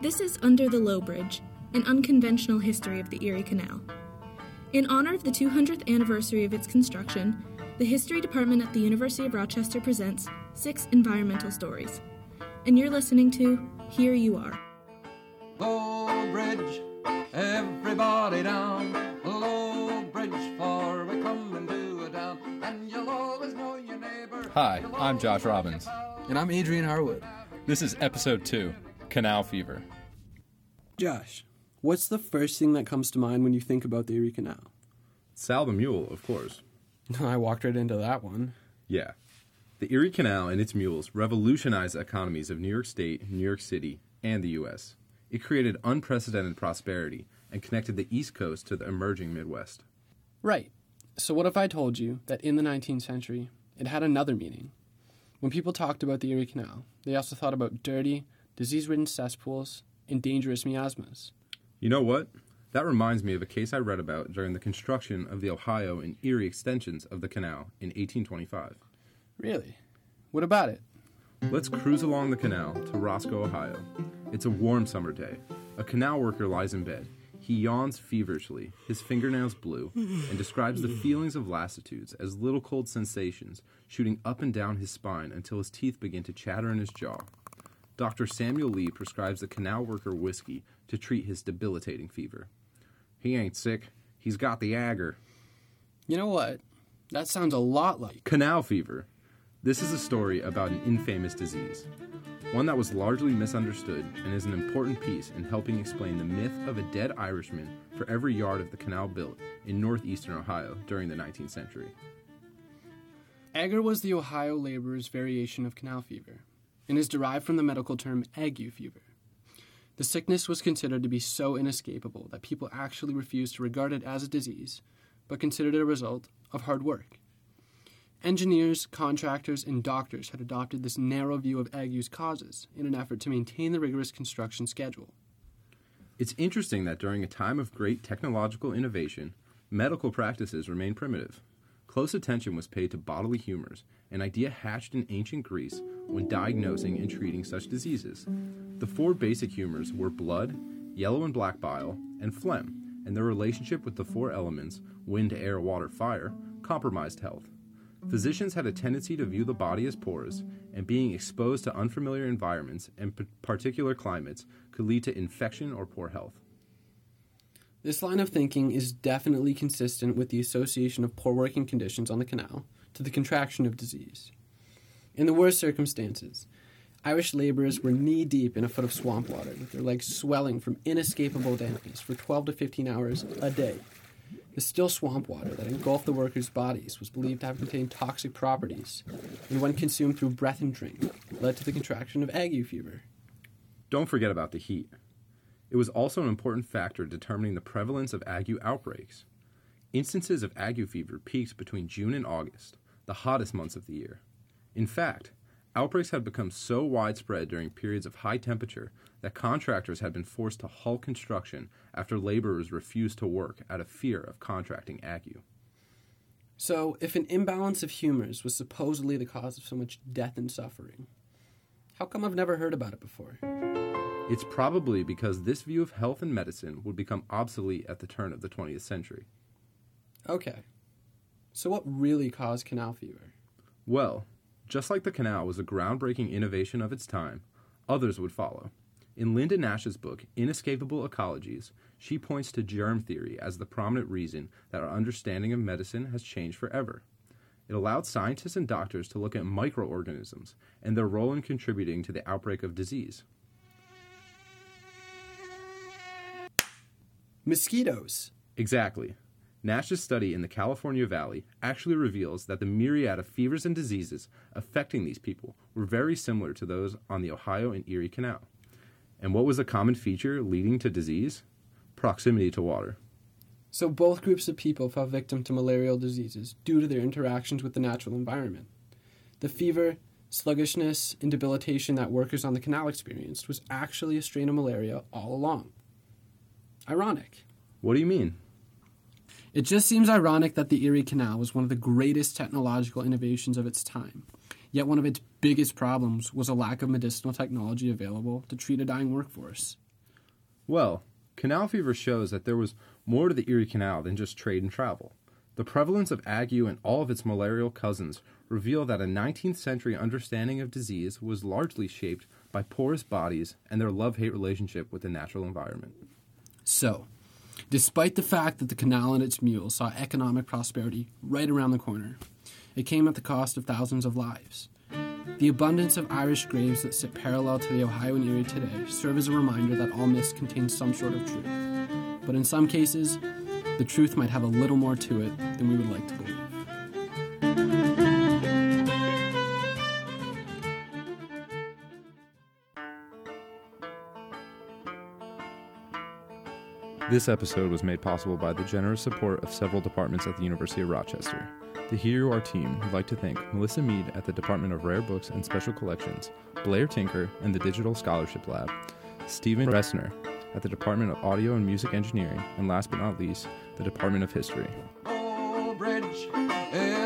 This is Under the Low Bridge, an unconventional history of the Erie Canal. In honor of the 200th anniversary of its construction, the History Department at the University of Rochester presents six environmental stories. And you're listening to Here You Are. Low bridge, everybody down. Low bridge, for we come into a town, and you'll always know your neighbor. Hi, I'm Josh Robbins. And I'm Adrian Harwood. This is episode two Canal Fever. Josh, what's the first thing that comes to mind when you think about the Erie Canal? Sal the Mule, of course. I walked right into that one. Yeah. The Erie Canal and its mules revolutionized the economies of New York State, New York City, and the U.S. It created unprecedented prosperity and connected the East Coast to the emerging Midwest. Right. So, what if I told you that in the 19th century, it had another meaning? When people talked about the Erie Canal, they also thought about dirty, disease ridden cesspools and dangerous miasmas. You know what? That reminds me of a case I read about during the construction of the Ohio and Erie extensions of the canal in 1825. Really? What about it? Let's cruise along the canal to Roscoe, Ohio. It's a warm summer day. A canal worker lies in bed. He yawns feverishly, his fingernails blue, and describes the feelings of lassitudes as little cold sensations shooting up and down his spine until his teeth begin to chatter in his jaw. Dr. Samuel Lee prescribes the canal worker whiskey to treat his debilitating fever. He ain't sick, he's got the agar. You know what? That sounds a lot like. Canal fever. This is a story about an infamous disease, one that was largely misunderstood and is an important piece in helping explain the myth of a dead Irishman for every yard of the canal built in northeastern Ohio during the 19th century. Agar was the Ohio laborer's variation of canal fever and is derived from the medical term ague fever. The sickness was considered to be so inescapable that people actually refused to regard it as a disease, but considered it a result of hard work. Engineers, contractors, and doctors had adopted this narrow view of ague's causes in an effort to maintain the rigorous construction schedule. It's interesting that during a time of great technological innovation, medical practices remained primitive. Close attention was paid to bodily humors, an idea hatched in ancient Greece when diagnosing and treating such diseases. The four basic humors were blood, yellow and black bile, and phlegm, and their relationship with the four elements wind, air, water, fire compromised health. Physicians had a tendency to view the body as porous, and being exposed to unfamiliar environments and particular climates could lead to infection or poor health. This line of thinking is definitely consistent with the association of poor working conditions on the canal to the contraction of disease. In the worst circumstances, Irish laborers were knee deep in a foot of swamp water, with their legs swelling from inescapable dampness for 12 to 15 hours a day. The still swamp water that engulfed the workers' bodies was believed to have contained toxic properties, and when consumed through breath and drink, led to the contraction of ague fever. Don't forget about the heat. It was also an important factor determining the prevalence of ague outbreaks. Instances of ague fever peaked between June and August, the hottest months of the year. In fact, outbreaks had become so widespread during periods of high temperature that contractors had been forced to halt construction after laborers refused to work out of fear of contracting ague. So, if an imbalance of humors was supposedly the cause of so much death and suffering, how come I've never heard about it before? It's probably because this view of health and medicine would become obsolete at the turn of the 20th century. Okay. So, what really caused canal fever? Well, just like the canal was a groundbreaking innovation of its time, others would follow. In Linda Nash's book, Inescapable Ecologies, she points to germ theory as the prominent reason that our understanding of medicine has changed forever. It allowed scientists and doctors to look at microorganisms and their role in contributing to the outbreak of disease. Mosquitoes. Exactly. Nash's study in the California Valley actually reveals that the myriad of fevers and diseases affecting these people were very similar to those on the Ohio and Erie Canal. And what was a common feature leading to disease? Proximity to water. So, both groups of people fell victim to malarial diseases due to their interactions with the natural environment. The fever, sluggishness, and debilitation that workers on the canal experienced was actually a strain of malaria all along. Ironic. What do you mean? It just seems ironic that the Erie Canal was one of the greatest technological innovations of its time, yet one of its biggest problems was a lack of medicinal technology available to treat a dying workforce. Well, canal fever shows that there was more to the Erie Canal than just trade and travel. The prevalence of ague and all of its malarial cousins reveal that a 19th century understanding of disease was largely shaped by porous bodies and their love hate relationship with the natural environment. So, despite the fact that the canal and its mules saw economic prosperity right around the corner, it came at the cost of thousands of lives. The abundance of Irish graves that sit parallel to the Ohio and Erie today serve as a reminder that all myths contain some sort of truth. But in some cases, the truth might have a little more to it than we would like to believe. This episode was made possible by the generous support of several departments at the University of Rochester. The hear You Are team would like to thank Melissa Mead at the Department of Rare Books and Special Collections, Blair Tinker and the Digital Scholarship Lab, Stephen Roessner at the Department of Audio and Music Engineering, and last but not least, the Department of History. Down.